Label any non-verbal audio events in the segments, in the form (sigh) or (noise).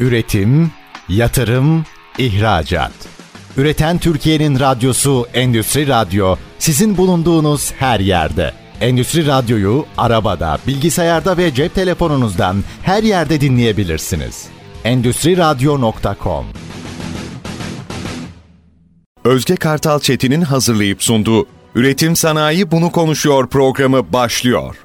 Üretim, yatırım, ihracat. Üreten Türkiye'nin radyosu Endüstri Radyo sizin bulunduğunuz her yerde. Endüstri Radyo'yu arabada, bilgisayarda ve cep telefonunuzdan her yerde dinleyebilirsiniz. Endüstri Radyo.com Özge Kartal Çetin'in hazırlayıp sunduğu Üretim Sanayi Bunu Konuşuyor programı başlıyor.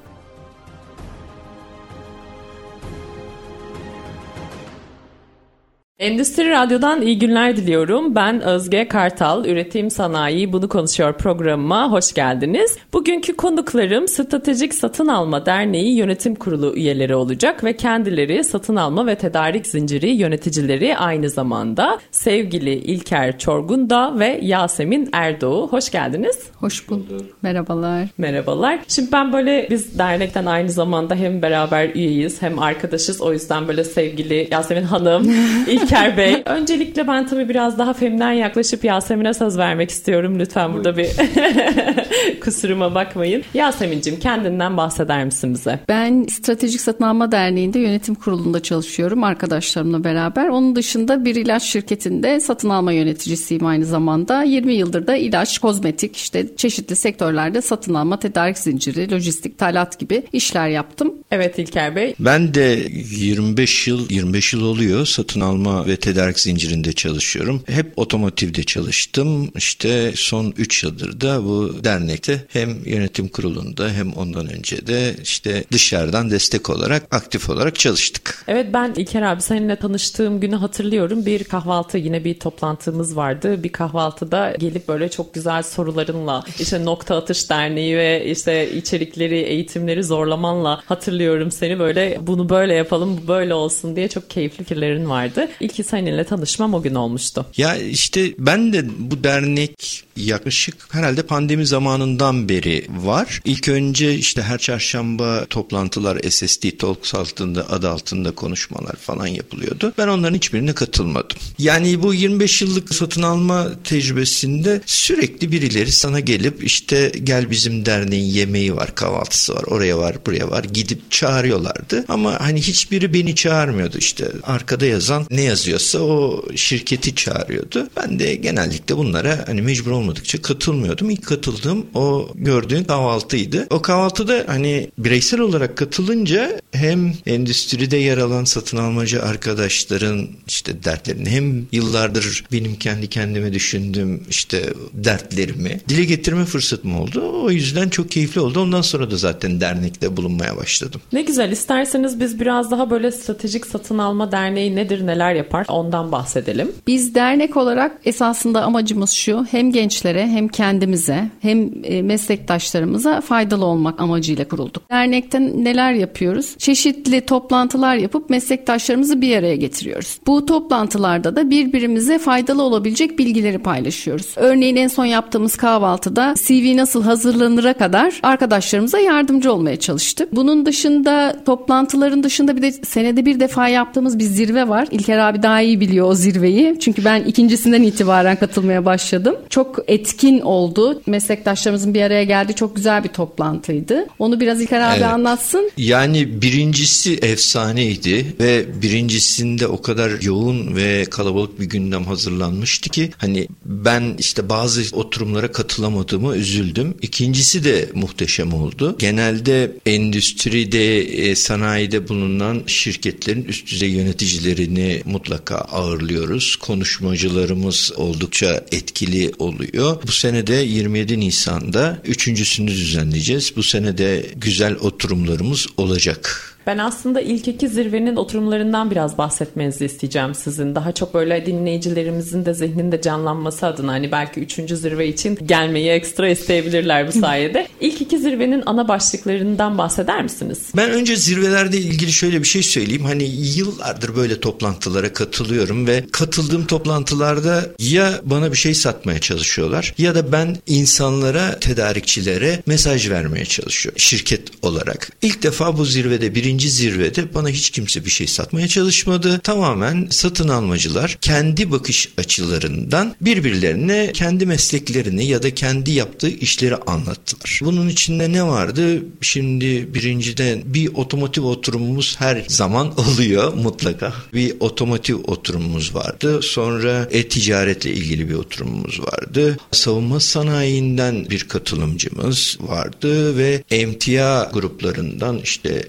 Endüstri Radyo'dan iyi günler diliyorum. Ben Özge Kartal, Üretim Sanayi Bunu Konuşuyor programıma hoş geldiniz. Bugünkü konuklarım Stratejik Satın Alma Derneği Yönetim Kurulu üyeleri olacak ve kendileri satın alma ve tedarik zinciri yöneticileri aynı zamanda sevgili İlker Çorgunda ve Yasemin Erdoğu. Hoş geldiniz. Hoş bulduk. Merhabalar. Merhabalar. Şimdi ben böyle biz dernekten aynı zamanda hem beraber üyeyiz hem arkadaşız. O yüzden böyle sevgili Yasemin Hanım, (laughs) İlker Bey. Öncelikle ben tabii biraz daha feminen yaklaşıp Yasemin'e söz vermek istiyorum. Lütfen burada bir (laughs) kusuruma bakmayın. Yasemin'cim kendinden bahseder misin bize? Ben Stratejik Satın Alma Derneği'nde yönetim kurulunda çalışıyorum arkadaşlarımla beraber. Onun dışında bir ilaç şirketinde satın alma yöneticisiyim aynı zamanda. 20 yıldır da ilaç, kozmetik işte çeşitli sektörlerde satın alma, tedarik zinciri, lojistik, talat gibi işler yaptım. Evet İlker Bey. Ben de 25 yıl 25 yıl oluyor satın alma ve tedarik zincirinde çalışıyorum. Hep otomotivde çalıştım. İşte son 3 yıldır da bu dernekte hem yönetim kurulunda hem ondan önce de işte dışarıdan destek olarak aktif olarak çalıştık. Evet ben İlker abi seninle tanıştığım günü hatırlıyorum. Bir kahvaltı yine bir toplantımız vardı. Bir kahvaltıda gelip böyle çok güzel sorularınla işte nokta atış derneği ve işte içerikleri, eğitimleri zorlamanla hatırlıyorum seni böyle bunu böyle yapalım, bu böyle olsun diye çok keyifli fikirlerin vardı. İlk seninle tanışmam o gün olmuştu. Ya işte ben de bu dernek yaklaşık herhalde pandemi zamanından beri var. İlk önce işte her çarşamba toplantılar SSD Talks altında adı altında konuşmalar falan yapılıyordu. Ben onların hiçbirine katılmadım. Yani bu 25 yıllık satın alma tecrübesinde sürekli birileri sana gelip işte gel bizim derneğin yemeği var, kahvaltısı var, oraya var, buraya var gidip çağırıyorlardı. Ama hani hiçbiri beni çağırmıyordu işte. Arkada yazan ne yazıyorsa o şirketi çağırıyordu. Ben de genellikle bunlara hani mecbur olmadıkça katılmıyordum. İlk katıldığım o gördüğün kahvaltıydı. O kahvaltıda hani bireysel olarak katılınca hem endüstride yer alan satın almacı arkadaşların işte dertlerini hem yıllardır benim kendi kendime düşündüğüm işte dertlerimi dile getirme fırsatım oldu. O yüzden çok keyifli oldu. Ondan sonra da zaten dernekte bulunmaya başladım. Ne güzel. İsterseniz biz biraz daha böyle stratejik satın alma derneği nedir, neler yapar ondan bahsedelim. Biz dernek olarak esasında amacımız şu hem gençlere hem kendimize hem e, meslektaşlarımıza faydalı olmak amacıyla kurulduk. Dernekten neler yapıyoruz? Çeşitli toplantılar yapıp meslektaşlarımızı bir araya getiriyoruz. Bu toplantılarda da birbirimize faydalı olabilecek bilgileri paylaşıyoruz. Örneğin en son yaptığımız kahvaltıda CV nasıl hazırlanıra kadar arkadaşlarımıza yardımcı olmaya çalıştık. Bunun dışında toplantıların dışında bir de senede bir defa yaptığımız bir zirve var. İlker abi daha iyi biliyor o zirveyi. Çünkü ben ikincisinden itibaren katılmaya başladım. Çok etkin oldu. Meslektaşlarımızın bir araya geldiği çok güzel bir toplantıydı. Onu biraz İlker abi evet. anlatsın. Yani birincisi efsaneydi ve birincisinde o kadar yoğun ve kalabalık bir gündem hazırlanmıştı ki hani ben işte bazı oturumlara katılamadığımı üzüldüm. İkincisi de muhteşem oldu. Genelde endüstride, e, sanayide bulunan şirketlerin üst düzey yöneticilerini mutlaka ağırlıyoruz. Konuşmacılarımız oldukça etkili oluyor. Bu sene de 27 Nisan'da üçüncüsünü düzenleyeceğiz. Bu sene de güzel oturumlarımız olacak. Ben aslında ilk iki zirvenin oturumlarından biraz bahsetmenizi isteyeceğim sizin. Daha çok böyle dinleyicilerimizin de zihninde canlanması adına hani belki üçüncü zirve için gelmeyi ekstra isteyebilirler bu sayede. (laughs) İlk iki zirvenin ana başlıklarından bahseder misiniz? Ben önce zirvelerde ilgili şöyle bir şey söyleyeyim. Hani yıllardır böyle toplantılara katılıyorum ve katıldığım toplantılarda ya bana bir şey satmaya çalışıyorlar ya da ben insanlara, tedarikçilere mesaj vermeye çalışıyorum şirket olarak. İlk defa bu zirvede birinci birinci zirvede bana hiç kimse bir şey satmaya çalışmadı. Tamamen satın almacılar kendi bakış açılarından birbirlerine kendi mesleklerini ya da kendi yaptığı işleri anlattılar. Bunun içinde ne vardı? Şimdi birincide bir otomotiv oturumumuz her zaman (laughs) oluyor mutlaka. Bir otomotiv oturumumuz vardı. Sonra e-ticaretle ilgili bir oturumumuz vardı. Savunma sanayinden bir katılımcımız vardı ve emtia gruplarından işte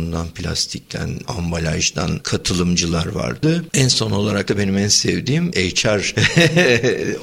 alüminyumdan, plastikten, ambalajdan katılımcılar vardı. En son olarak da benim en sevdiğim HR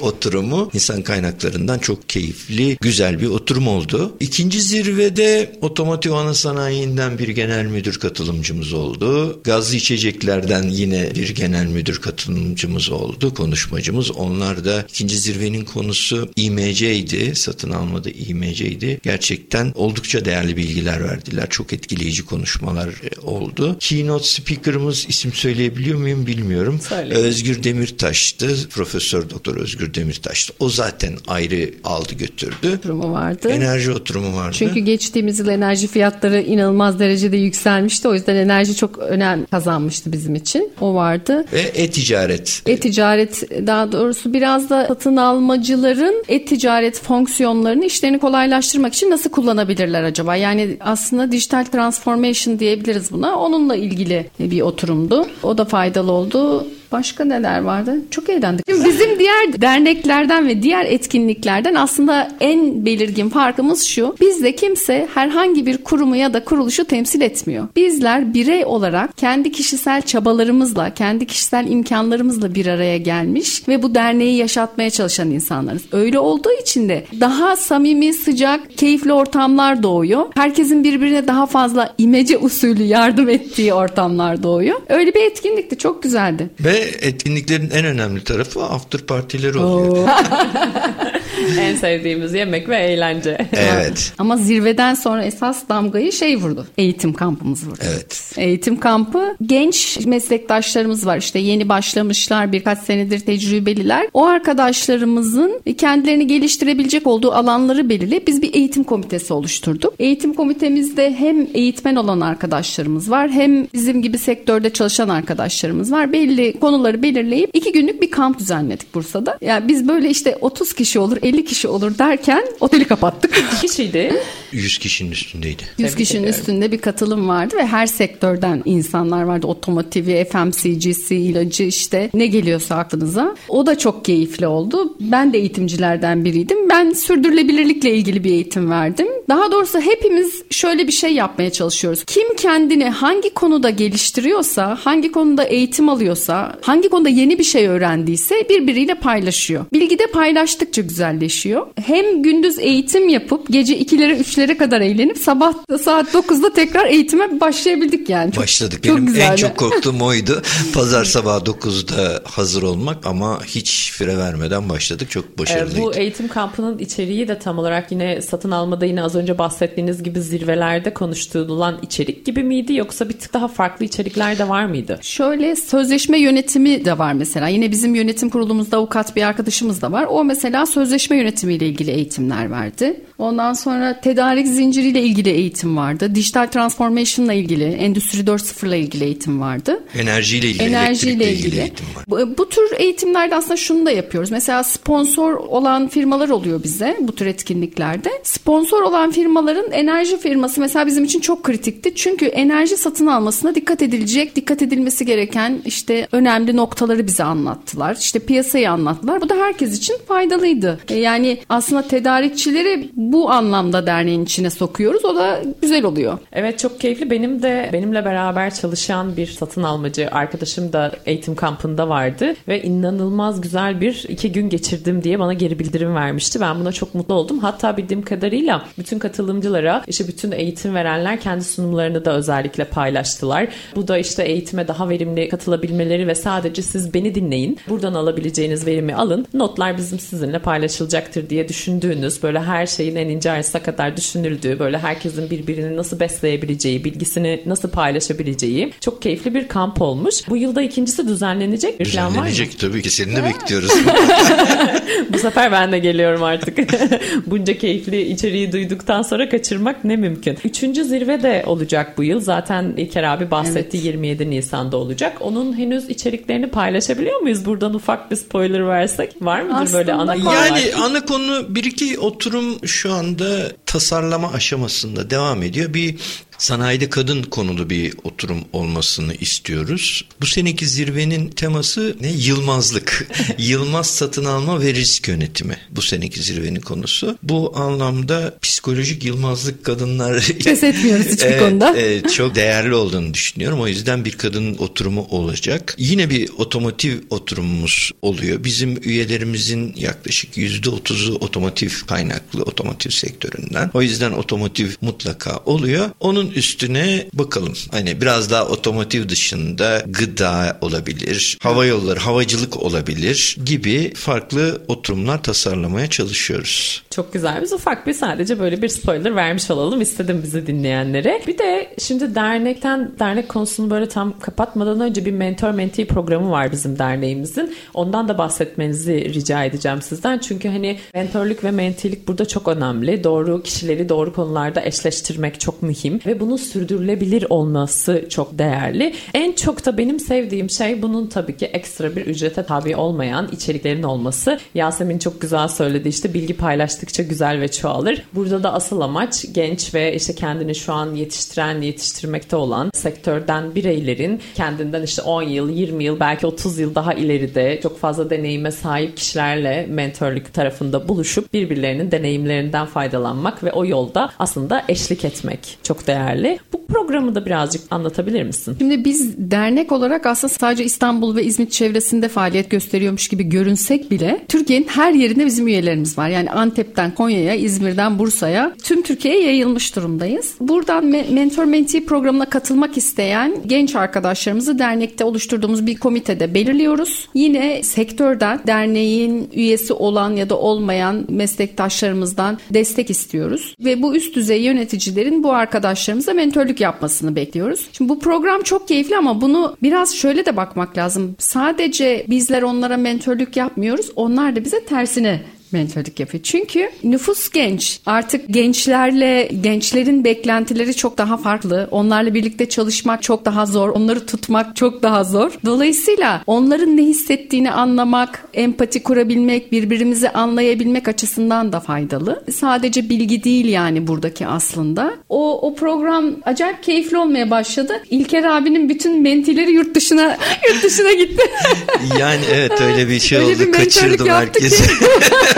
(laughs) oturumu insan kaynaklarından çok keyifli, güzel bir oturum oldu. İkinci zirvede otomotiv ana sanayinden bir genel müdür katılımcımız oldu. Gazlı içeceklerden yine bir genel müdür katılımcımız oldu, konuşmacımız. Onlar da ikinci zirvenin konusu IMC'ydi, satın almada IMC'ydi. Gerçekten oldukça değerli bilgiler verdiler. Çok etkileyici konuşmalar e, oldu. Keynote speaker'ımız isim söyleyebiliyor muyum bilmiyorum. Söyle. Özgür Demirtaş'tı. Profesör Doktor Özgür Demirtaş'tı. O zaten ayrı aldı götürdü. Durumu vardı. Enerji oturumu vardı. Çünkü geçtiğimiz yıl enerji fiyatları inanılmaz derecede yükselmişti. O yüzden enerji çok önem kazanmıştı bizim için. O vardı. ve e-ticaret. E-ticaret daha doğrusu biraz da satın almacıların e-ticaret fonksiyonlarını işlerini kolaylaştırmak için nasıl kullanabilirler acaba? Yani aslında dijital transformation diyebiliriz buna. Onunla ilgili bir oturumdu. O da faydalı oldu. Başka neler vardı? Çok eğlendik. Şimdi bizim diğer derneklerden ve diğer etkinliklerden aslında en belirgin farkımız şu. Bizde kimse herhangi bir kurumu ya da kuruluşu temsil etmiyor. Bizler birey olarak kendi kişisel çabalarımızla, kendi kişisel imkanlarımızla bir araya gelmiş ve bu derneği yaşatmaya çalışan insanlarız. Öyle olduğu için de daha samimi, sıcak, keyifli ortamlar doğuyor. Herkesin birbirine daha fazla imece usulü yardım ettiği ortamlar doğuyor. Öyle bir etkinlikti. Çok güzeldi. Ve etkinliklerin en önemli tarafı after partileri oluyor. (laughs) en sevdiğimiz yemek ve eğlence. Evet. Ama zirveden sonra esas damgayı şey vurdu. Eğitim kampımız vurdu. Evet. Eğitim kampı genç meslektaşlarımız var işte yeni başlamışlar birkaç senedir tecrübeliler. O arkadaşlarımızın kendilerini geliştirebilecek olduğu alanları belirleyip biz bir eğitim komitesi oluşturduk. Eğitim komitemizde hem eğitmen olan arkadaşlarımız var hem bizim gibi sektörde çalışan arkadaşlarımız var. Belli konuları belirleyip iki günlük bir kamp düzenledik Bursa'da. Yani biz böyle işte 30 kişi olur 50 kişi olur derken oteli kapattık. İki kişiydi. (laughs) 100 kişinin üstündeydi. 100 Tebrik kişinin üstünde bir katılım vardı ve her sektörden insanlar vardı. Otomotivi, FMCG'si, ilacı işte ne geliyorsa aklınıza. O da çok keyifli oldu. Ben de eğitimcilerden biriydim. Ben sürdürülebilirlikle ilgili bir eğitim verdim. Daha doğrusu hepimiz şöyle bir şey yapmaya çalışıyoruz. Kim kendini hangi konuda geliştiriyorsa, hangi konuda eğitim alıyorsa, hangi konuda yeni bir şey öğrendiyse birbiriyle paylaşıyor. Bilgi de paylaştıkça güzelleşiyor. Hem gündüz eğitim yapıp gece 2'lere 3'lere kadar eğlenip sabah saat 9'da tekrar eğitime başlayabildik yani. Çok, Başladık. çok Benim en güzeldi. çok korktuğum oydu. (laughs) Pazar sabahı 9'da hazır olmak ama hiç fire vermeden başladık. Çok Ee, başarılıydı. Bu eğitim kampının içeriği de tam olarak yine satın almada yine az önce bahsettiğiniz gibi zirvelerde konuştuğulan içerik gibi miydi yoksa bir tık daha farklı içerikler de var mıydı? Şöyle sözleşme yönetimi de var mesela. Yine bizim yönetim kurulumuzda avukat bir arkadaşımız da var. O mesela sözleşme yönetimiyle ilgili eğitimler verdi. Ondan sonra tedarik zinciriyle ilgili eğitim vardı. Dijital transformation'la ilgili, endüstri 4.0'la ilgili eğitim vardı. Enerjiyle ilgili, Enerjiyle ilgili. ilgili eğitim var. Bu, bu tür eğitimlerde aslında şunu da yapıyoruz. Mesela sponsor olan firmalar oluyor bize bu tür etkinliklerde. Sponsor olan firmaların enerji firması mesela bizim için çok kritikti. Çünkü enerji satın almasına dikkat edilecek, dikkat edilmesi gereken işte önemli noktaları bize anlattılar. İşte piyasayı anlattılar. Bu da herkes için faydalıydı. E, Yani aslında tedarikçileri bu anlamda derneğin içine sokuyoruz. O da güzel oluyor. Evet çok keyifli. Benim de benimle beraber çalışan bir satın almacı arkadaşım da eğitim kampında vardı ve inanılmaz güzel bir iki gün geçirdim diye bana geri bildirim vermişti. Ben buna çok mutlu oldum. Hatta bildiğim kadarıyla bütün katılımcılara işte bütün eğitim verenler kendi sunumlarını da özellikle paylaştılar. Bu da işte eğitime daha verimli katılabilmeleri ve sadece siz beni dinleyin. Buradan alabileceğiniz verimi alın. Notlar bizim sizinle paylaşılacaktır diye düşündüğünüz böyle her şeyin en ince ayrıntısına kadar düşünüldüğü, böyle herkesin birbirini nasıl besleyebileceği, bilgisini nasıl paylaşabileceği çok keyifli bir kamp olmuş. Bu yılda ikincisi düzenlenecek bir plan var mı? Tabii ki. Seni de bekliyoruz. (laughs) Bu sefer ben de geliyorum artık. (laughs) Bunca keyifli içeriği duyduktan sonra kaçırmak ne mümkün. Üçüncü zirve de olacak bu yıl. Zaten İlker abi bahsetti evet. 27 Nisan'da olacak. Onun henüz içeriklerini paylaşabiliyor muyuz? Buradan ufak bir spoiler versek. Var mıdır Aslında böyle ana konu? Yani ana konu bir iki oturum şu anda tasarlama aşamasında devam ediyor. Bir sanayide kadın konulu bir oturum olmasını istiyoruz. Bu seneki zirvenin teması ne? Yılmazlık. (laughs) Yılmaz satın alma ve risk yönetimi. Bu seneki zirvenin konusu. Bu anlamda psikolojik yılmazlık kadınlar Pes etmiyoruz hiçbir konuda. E, çok değerli olduğunu düşünüyorum. O yüzden bir kadın oturumu olacak. Yine bir otomotiv oturumumuz oluyor. Bizim üyelerimizin yaklaşık %30'u otomotiv kaynaklı otomotiv sektöründen. O yüzden otomotiv mutlaka oluyor. Onun üstüne bakalım. Hani biraz daha otomotiv dışında gıda olabilir, hava yolları, havacılık olabilir gibi farklı oturumlar tasarlamaya çalışıyoruz. Çok güzel. Biz ufak bir sadece böyle bir spoiler vermiş olalım istedim bizi dinleyenlere. Bir de şimdi dernekten dernek konusunu böyle tam kapatmadan önce bir mentor mentee programı var bizim derneğimizin. Ondan da bahsetmenizi rica edeceğim sizden. Çünkü hani mentorluk ve mentilik burada çok önemli. Doğru kişileri doğru konularda eşleştirmek çok mühim ve bunun sürdürülebilir olması çok değerli. En çok da benim sevdiğim şey bunun tabii ki ekstra bir ücrete tabi olmayan içeriklerin olması. Yasemin çok güzel söyledi işte bilgi paylaştıkça güzel ve çoğalır. Burada da asıl amaç genç ve işte kendini şu an yetiştiren, yetiştirmekte olan sektörden bireylerin kendinden işte 10 yıl, 20 yıl, belki 30 yıl daha ileride çok fazla deneyime sahip kişilerle mentorluk tarafında buluşup birbirlerinin deneyimlerinden faydalanmak ve o yolda aslında eşlik etmek çok değerli değerli. Bu programı da birazcık anlatabilir misin? Şimdi biz dernek olarak aslında sadece İstanbul ve İzmit çevresinde faaliyet gösteriyormuş gibi görünsek bile Türkiye'nin her yerinde bizim üyelerimiz var. Yani Antep'ten Konya'ya, İzmir'den Bursa'ya tüm Türkiye'ye yayılmış durumdayız. Buradan mentor mentee programına katılmak isteyen genç arkadaşlarımızı dernekte oluşturduğumuz bir komitede belirliyoruz. Yine sektörden derneğin üyesi olan ya da olmayan meslektaşlarımızdan destek istiyoruz. Ve bu üst düzey yöneticilerin bu arkadaşlarımız arkadaşlarımıza mentörlük yapmasını bekliyoruz. Şimdi bu program çok keyifli ama bunu biraz şöyle de bakmak lazım. Sadece bizler onlara mentörlük yapmıyoruz. Onlar da bize tersine mentörlük yapıyor. Çünkü nüfus genç. Artık gençlerle gençlerin beklentileri çok daha farklı. Onlarla birlikte çalışmak çok daha zor. Onları tutmak çok daha zor. Dolayısıyla onların ne hissettiğini anlamak, empati kurabilmek, birbirimizi anlayabilmek açısından da faydalı. Sadece bilgi değil yani buradaki aslında. O o program acayip keyifli olmaya başladı. İlker abinin bütün mentileri yurt dışına yurt dışına gitti. (laughs) yani evet öyle bir şey öyle oldu. Bir Kaçırdım herkesi. (laughs)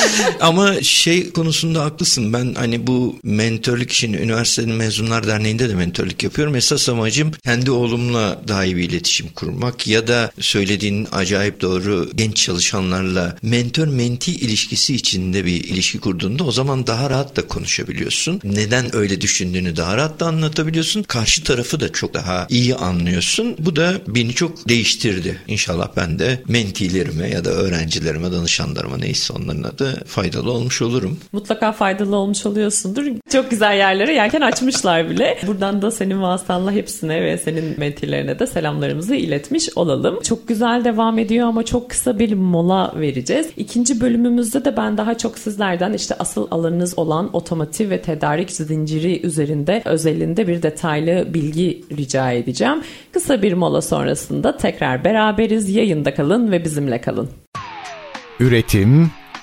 (laughs) Ama şey konusunda haklısın. Ben hani bu mentörlük işini üniversitenin mezunlar derneğinde de mentörlük yapıyorum. Esas amacım kendi oğlumla daha iyi bir iletişim kurmak ya da söylediğin acayip doğru genç çalışanlarla mentor menti ilişkisi içinde bir ilişki kurduğunda o zaman daha rahat da konuşabiliyorsun. Neden öyle düşündüğünü daha rahat da anlatabiliyorsun. Karşı tarafı da çok daha iyi anlıyorsun. Bu da beni çok değiştirdi. İnşallah ben de mentilerime ya da öğrencilerime, danışanlarıma neyse onların adı faydalı olmuş olurum. Mutlaka faydalı olmuş oluyorsundur. Çok güzel yerlere yelken açmışlar bile. Buradan da senin vasıtanla hepsine ve senin mentirlerine de selamlarımızı iletmiş olalım. Çok güzel devam ediyor ama çok kısa bir mola vereceğiz. İkinci bölümümüzde de ben daha çok sizlerden işte asıl alanınız olan otomotiv ve tedarik zinciri üzerinde özelinde bir detaylı bilgi rica edeceğim. Kısa bir mola sonrasında tekrar beraberiz. Yayında kalın ve bizimle kalın. Üretim,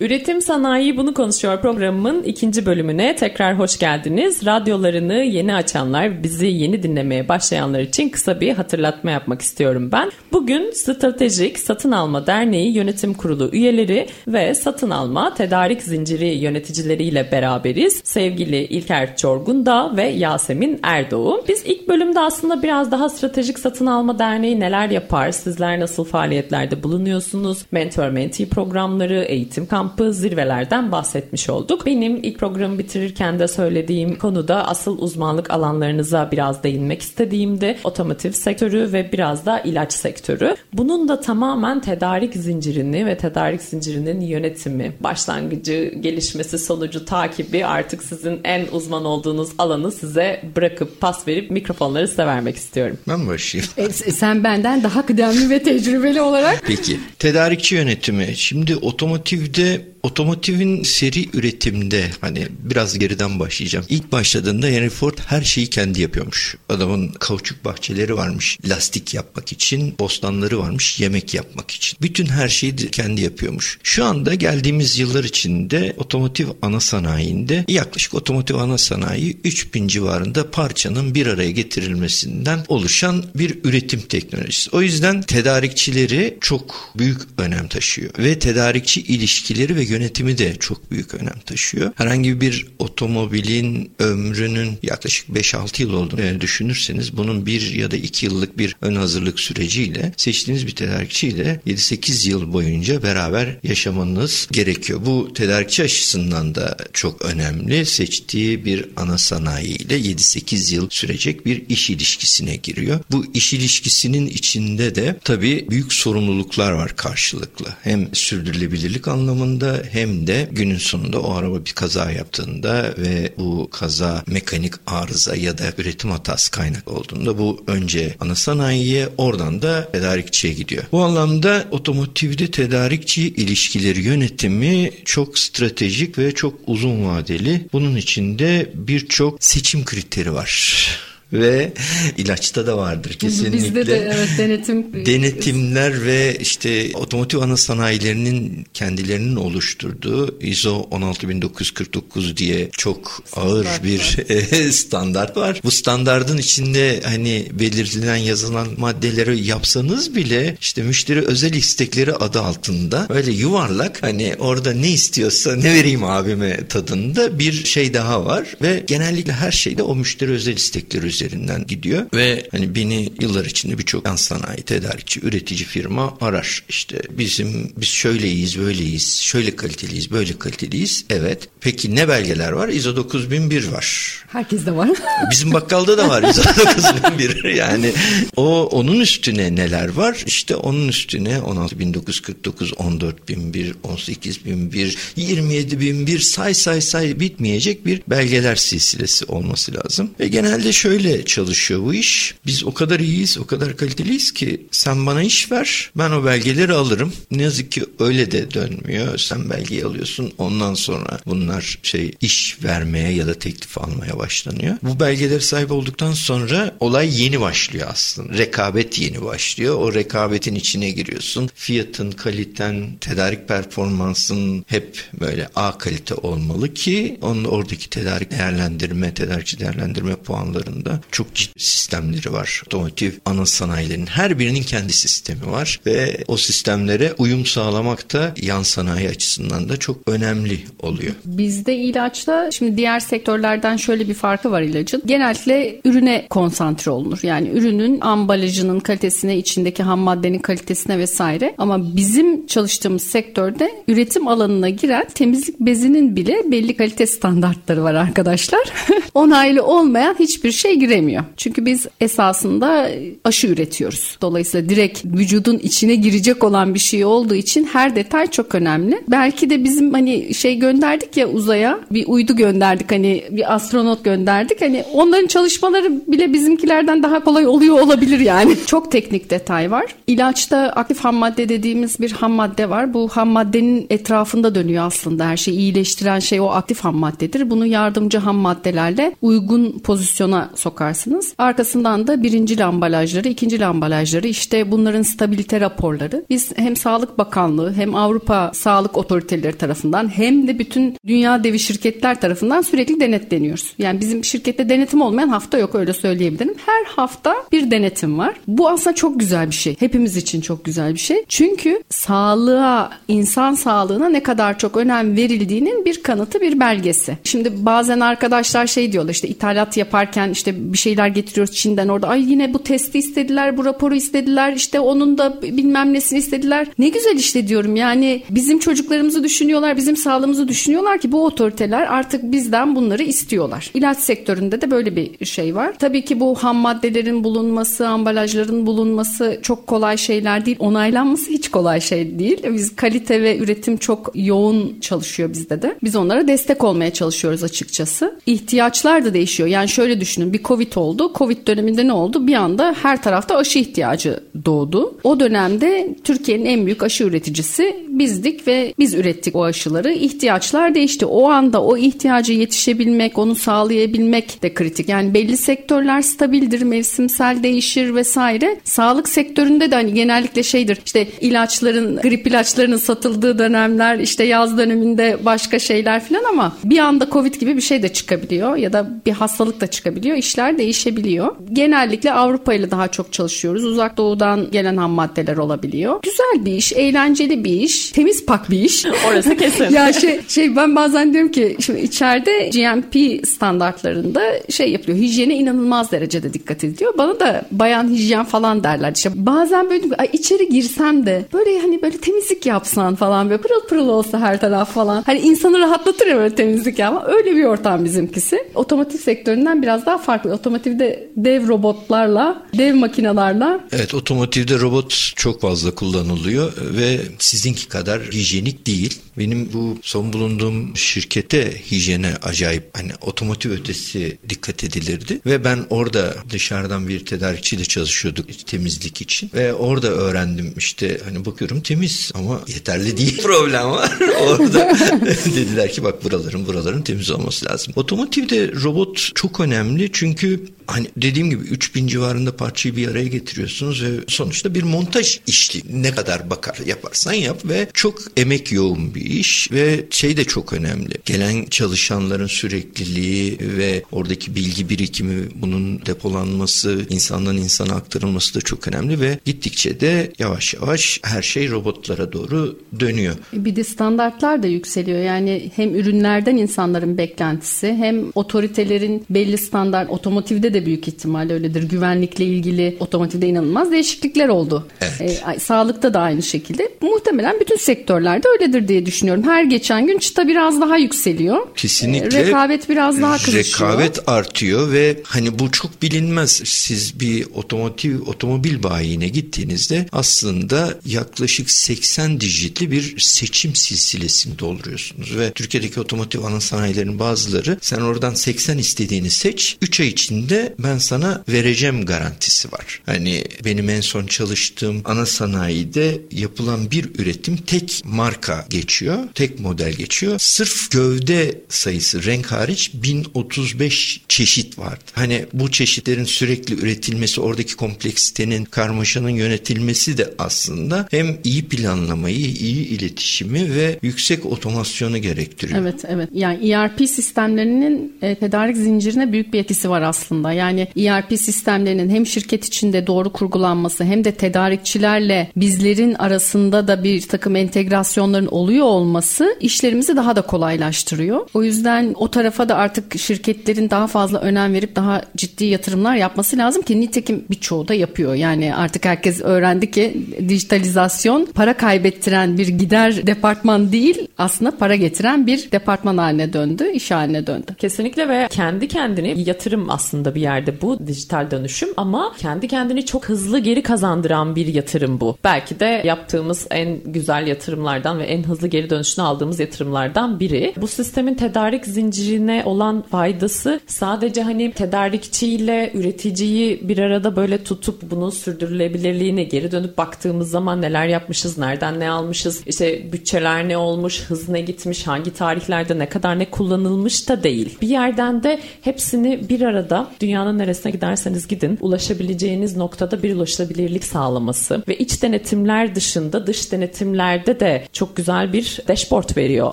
Üretim Sanayi Bunu Konuşuyor programımın ikinci bölümüne tekrar hoş geldiniz. Radyolarını yeni açanlar, bizi yeni dinlemeye başlayanlar için kısa bir hatırlatma yapmak istiyorum ben. Bugün Stratejik Satın Alma Derneği Yönetim Kurulu üyeleri ve satın alma tedarik zinciri yöneticileriyle beraberiz. Sevgili İlker Çorgunda ve Yasemin Erdoğu. Biz ilk bölümde aslında biraz daha Stratejik Satın Alma Derneği neler yapar, sizler nasıl faaliyetlerde bulunuyorsunuz, mentor mentee programları, eğitim kampanyası kampı, zirvelerden bahsetmiş olduk. Benim ilk programı bitirirken de söylediğim konuda asıl uzmanlık alanlarınıza biraz değinmek istediğimde otomotiv sektörü ve biraz da ilaç sektörü. Bunun da tamamen tedarik zincirini ve tedarik zincirinin yönetimi, başlangıcı, gelişmesi, sonucu takibi artık sizin en uzman olduğunuz alanı size bırakıp pas verip mikrofonları size vermek istiyorum. Ben başlayayım. E, sen benden daha kıdemli ve tecrübeli olarak. Peki. Tedarikçi yönetimi. Şimdi otomotivde Ты Otomotivin seri üretimde hani biraz geriden başlayacağım. İlk başladığında Henry Ford her şeyi kendi yapıyormuş. Adamın kauçuk bahçeleri varmış lastik yapmak için, bostanları varmış yemek yapmak için. Bütün her şeyi kendi yapıyormuş. Şu anda geldiğimiz yıllar içinde otomotiv ana sanayinde yaklaşık otomotiv ana sanayi 3000 civarında parçanın bir araya getirilmesinden oluşan bir üretim teknolojisi. O yüzden tedarikçileri çok büyük önem taşıyor ve tedarikçi ilişkileri ve yönetimi de çok büyük önem taşıyor. Herhangi bir otomobilin ömrünün yaklaşık 5-6 yıl olduğunu düşünürseniz bunun bir ya da iki yıllık bir ön hazırlık süreciyle seçtiğiniz bir tedarikçiyle 7-8 yıl boyunca beraber yaşamanız gerekiyor. Bu tedarikçi açısından da çok önemli. Seçtiği bir ana sanayi ile 7-8 yıl sürecek bir iş ilişkisine giriyor. Bu iş ilişkisinin içinde de tabii büyük sorumluluklar var karşılıklı. Hem sürdürülebilirlik anlamında hem de günün sonunda o araba bir kaza yaptığında ve bu kaza mekanik arıza ya da üretim hatası kaynak olduğunda bu önce ana sanayiye oradan da tedarikçiye gidiyor. Bu anlamda otomotivde tedarikçi ilişkileri yönetimi çok stratejik ve çok uzun vadeli. Bunun içinde birçok seçim kriteri var ve ilaçta da vardır kesinlikle. Bizde de evet denetim denetimler ve işte otomotiv ana sanayilerinin kendilerinin oluşturduğu ISO 16949 diye çok ağır standart bir var. (laughs) standart var. Bu standardın içinde hani belirtilen yazılan maddeleri yapsanız bile işte müşteri özel istekleri adı altında öyle yuvarlak hani orada ne istiyorsa ne vereyim abime tadında bir şey daha var ve genellikle her şeyde o müşteri özel istekleri üzerinden gidiyor ve hani beni yıllar içinde birçok yan sanayi, tedarikçi, üretici firma arar. İşte bizim biz şöyleyiz, böyleyiz, şöyle kaliteliyiz, böyle kaliteliyiz. Evet. Peki ne belgeler var? ISO 9001 var. Herkes de var. (laughs) Bizim bakkalda da var ISO 9001. (laughs) Yani o onun üstüne neler var? İşte onun üstüne 16949, 14001, 18001, 27001 say say say bitmeyecek bir belgeler silsilesi olması lazım. Ve genelde şöyle çalışıyor bu iş. Biz o kadar iyiyiz, o kadar kaliteliyiz ki sen bana iş ver, ben o belgeleri alırım. Ne yazık ki öyle de dönmüyor. Sen belgeyi alıyorsun, ondan sonra bunlar şey iş vermeye ya da teklif almaya başlanıyor. Bu belgeleri sahip olduktan sonra olay yeni başlıyor aslında. Rekabet yeni başlıyor. O rekabetin içine giriyorsun. Fiyatın, kaliten, tedarik performansın hep böyle A kalite olmalı ki onun oradaki tedarik değerlendirme, tedarikçi değerlendirme puanlarında çok ciddi sistemleri var. Otomotiv ana sanayilerin her birinin kendi sistemi var ve o sistemlere uyum sağlamak da yan sanayi açısından da çok önemli oluyor. Bizde ilaçta şimdi diğer sektörlerden şöyle bir farkı var ilacın. Genellikle ürüne konsantre olunur. Yani ürünün ambalajının kalitesine, içindeki ham maddenin kalitesine vesaire. Ama bizim çalıştığımız sektörde üretim alanına giren temizlik bezinin bile belli kalite standartları var arkadaşlar. (laughs) Onaylı olmayan hiçbir şey giremiyor. Çünkü biz esasında aşı üretiyoruz. Dolayısıyla direkt vücudun içine girecek olan bir şey olduğu için her detay çok önemli. Belki de bizim hani şey gönderdik ya uzaya bir uydu gönderdik hani bir astronot gönderdik. Hani onların çalışmaları bile bizimkilerden daha kolay oluyor olabilir yani. (laughs) Çok teknik detay var. İlaçta aktif ham madde dediğimiz bir ham madde var. Bu ham maddenin etrafında dönüyor aslında her şey. iyileştiren şey o aktif ham maddedir. Bunu yardımcı ham maddelerle uygun pozisyona sokarsınız. Arkasından da birinci ambalajları, ikinci ambalajları işte bunların stabilite raporları. Biz hem Sağlık Bakanlığı hem Avrupa Sağlık Otoriteleri tarafından hem de bütün dünya devi şirketler tarafından sürekli denetleniyoruz. Yani bizim şirkette denetim olmayan hafta yok öyle söyleyebilirim. Her hafta bir denetim var. Bu aslında çok güzel bir şey. Hepimiz için çok güzel bir şey. Çünkü sağlığa, insan sağlığına ne kadar çok önem verildiğinin bir kanıtı, bir belgesi. Şimdi bazen arkadaşlar şey diyorlar işte ithalat yaparken işte bir şeyler getiriyoruz Çin'den orada. Ay yine bu testi istediler, bu raporu istediler. işte onun da bilmem nesini istediler. Ne güzel işte diyorum. Yani bizim çocuklarımızı düşünüyorlar, bizim sağlığımızı düşünüyorlar ki bu otoriteler artık bizden bunları istiyorlar. İlaç sektöründe de böyle bir şey var. Tabii ki bu ham maddelerin bulunması, ambalajların bulunması çok kolay şeyler değil. Onaylanması hiç kolay şey değil. Biz kalite ve üretim çok yoğun çalışıyor bizde de. Biz onlara destek olmaya çalışıyoruz açıkçası. İhtiyaçlar da değişiyor. Yani şöyle düşünün bir Covid oldu. Covid döneminde ne oldu? Bir anda her tarafta aşı ihtiyacı doğdu. O dönemde Türkiye'nin en büyük aşı üreticisi bizdik ve biz ürettik o aşıları. İhtiyaçlar değişti. O anda o ihtiyacı yetişebilmek, onu sağlayabilmek de kritik. Yani belli sektörler stabildir, mevsimsel değişir vesaire. Sağlık sektöründe de hani genellikle şeydir. İşte ilaçların, grip ilaçlarının satıldığı dönemler, işte yaz döneminde başka şeyler falan ama bir anda Covid gibi bir şey de çıkabiliyor ya da bir hastalık da çıkabiliyor. İşler değişebiliyor. Genellikle Avrupa ile daha çok çalışıyoruz. Uzak doğudan gelen ham maddeler olabiliyor. Güzel bir iş, eğlenceli bir iş, temiz pak bir iş. (laughs) Orası kesin. ya şey, şey ben bazen diyorum ki şimdi içeride GMP standartlarında şey yapılıyor. Hijyene inanılmaz derecede dikkat ediliyor. Bana da bayan hijyen falan derler. İşte bazen böyle Ay, içeri girsem de böyle hani böyle temizlik yapsan falan böyle pırıl pırıl olsa her taraf falan. Hani insanı rahatlatır ya böyle temizlik ama öyle bir ortam bizimkisi. Otomotiv sektöründen biraz daha farklı. Otomotivde dev robotlarla, dev makinalarla. Evet otomotivde robot çok fazla kullanılıyor ve sizinki kadar hijyenik değil. Benim bu son bulunduğum şirkete hijyene acayip hani otomotiv ötesi dikkat edilirdi ve ben orada dışarıdan bir tedarikçiyle çalışıyorduk temizlik için ve orada öğrendim işte hani bakıyorum temiz ama yeterli değil (laughs) problem var. (laughs) orada (laughs) dediler ki bak buraların buraların temiz olması lazım. Otomotivde robot çok önemli çünkü Çünkü hani dediğim gibi 3000 civarında parçayı bir araya getiriyorsunuz ve sonuçta bir montaj işli. Ne kadar bakar yaparsan yap ve çok emek yoğun bir iş ve şey de çok önemli. Gelen çalışanların sürekliliği ve oradaki bilgi birikimi bunun depolanması, insandan insana aktarılması da çok önemli ve gittikçe de yavaş yavaş her şey robotlara doğru dönüyor. Bir de standartlar da yükseliyor. Yani hem ürünlerden insanların beklentisi hem otoritelerin belli standart otomotivde de büyük ihtimalle öyledir. Güvenlikle ilgili otomotivde inanılmaz değişiklikler oldu. Evet. E, sağlıkta da aynı şekilde. Muhtemelen bütün sektörlerde öyledir diye düşünüyorum. Her geçen gün çıta biraz daha yükseliyor. Kesinlikle. E, rekabet biraz daha kızışıyor. Rekabet artıyor ve hani bu çok bilinmez. Siz bir otomotiv otomobil bayine gittiğinizde aslında yaklaşık 80 dijitli bir seçim silsilesini dolduruyorsunuz ve Türkiye'deki otomotiv ana sanayilerin bazıları sen oradan 80 istediğini seç 3 ay içinde ben sana vereceğim garantisi var. Hani benim en son çalıştığım ana sanayide yapılan bir üretim tek marka geçiyor. Tek model geçiyor. Sırf gövde sayısı renk hariç 1035 çeşit vardı. Hani bu çeşitlerin sürekli üretilmesi oradaki kompleksitenin karmaşanın yönetilmesi de aslında hem iyi planlamayı, iyi iletişimi ve yüksek otomasyonu gerektiriyor. Evet, evet. Yani ERP sistemlerinin e, tedarik zincirine büyük bir etkisi var aslında. Yani ERP sistemlerinin hem şirket içinde doğru kurgulanması hem de tedarikçilerle bizlerin arasında da bir takım entegrasyonların oluyor olması işlerimizi daha da kolaylaştırıyor. O yüzden o tarafa da artık şirketlerin daha fazla önem verip daha ciddi yatırımlar yapması lazım ki nitekim birçoğu da yapıyor. Yani artık herkes öğrendi ki dijitalizasyon para kaybettiren bir gider departman değil aslında para getiren bir departman haline döndü, iş haline döndü. Kesinlikle ve kendi kendini yatırım aslında bir yerde bu dijital dönüşüm ama kendi kendini çok hızlı geri kazandıran bir yatırım bu. Belki de yaptığımız en güzel yatırımlardan ve en hızlı geri dönüşünü aldığımız yatırımlardan biri. Bu sistemin tedarik zincirine olan faydası sadece hani tedarikçiyle üreticiyi bir arada böyle tutup bunun sürdürülebilirliğine geri dönüp baktığımız zaman neler yapmışız, nereden ne almışız, işte bütçeler ne olmuş, hız ne gitmiş, hangi tarihlerde ne kadar ne kullanılmış da değil. Bir yerden de hepsini bir arada dünyanın neresine giderseniz gidin ulaşabileceğiniz noktada bir ulaşılabilirlik sağlaması ve iç denetimler dışında dış denetimlerde de çok güzel bir dashboard veriyor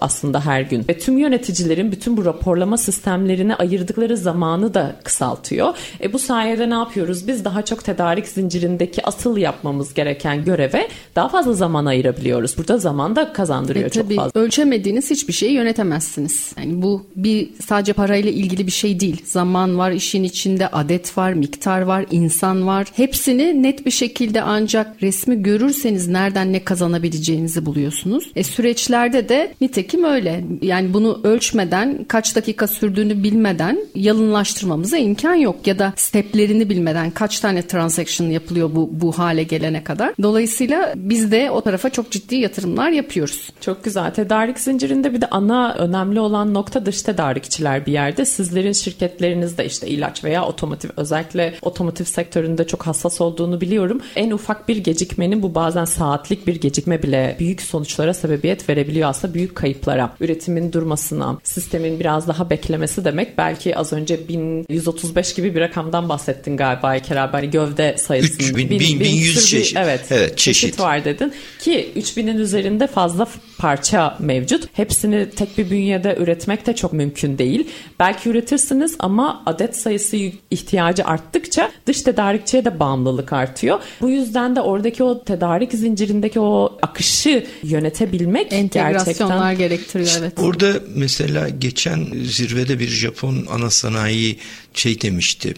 aslında her gün. Ve tüm yöneticilerin bütün bu raporlama sistemlerine ayırdıkları zamanı da kısaltıyor. E bu sayede ne yapıyoruz? Biz daha çok tedarik zincirindeki asıl yapmamız gereken göreve daha fazla zaman ayırabiliyoruz. Burada zaman da kazandırıyor e, çok tabii, fazla. Ölçemediğiniz hiçbir şeyi yönetemezsiniz. Yani bu bir sadece parayla ilgili bir şey değil. Zaman var işin içinde, adet var, miktar var, insan var. Hepsini net bir şekilde ancak resmi görürseniz nereden ne kazanabileceğinizi buluyorsunuz. E süreçlerde de nitekim öyle. Yani bunu ölçmeden, kaç dakika sürdüğünü bilmeden yalınlaştırmamıza imkan yok ya da steplerini bilmeden kaç tane transaction yapılıyor bu bu hale gelene kadar. Dolayısıyla biz de o tarafa çok ciddi yatırımlar yapıyoruz. Çok güzel. Tedarik zincirinde bir de ana önemli olan nokta dış tedarikçiler bir yerde. Sizlerin şirketlerinizde işte ilaç veya otomotiv özellikle otomotiv sektöründe çok hassas olduğunu biliyorum. En ufak bir gecikmenin bu bazen saatlik bir gecikme bile büyük sonuçlara sebebiyet verebiliyor aslında büyük kayıplara. Üretimin durmasına, sistemin biraz daha beklemesi demek. Belki az önce 1135 gibi bir rakamdan bahsettin galiba abi. Hani gövde sayısı. 3000, 1100 çeşit. Evet, evet çeşit. çeşit var dedin. Ki 3000'in üzerinde fazla parça mevcut. Hepsini tek bir bünyede üretmek de çok mümkün değil. Belki üretirsiniz ama adet sayısı ihtiyacı arttıkça dış tedarikçiye de bağımlılık artıyor. Bu yüzden de oradaki o tedarik zincirindeki o akışı yönetebilmek Entegrasyonlar gerçekten... gerektiriyor evet. Burada mesela geçen zirvede bir Japon ana sanayi şey demişti.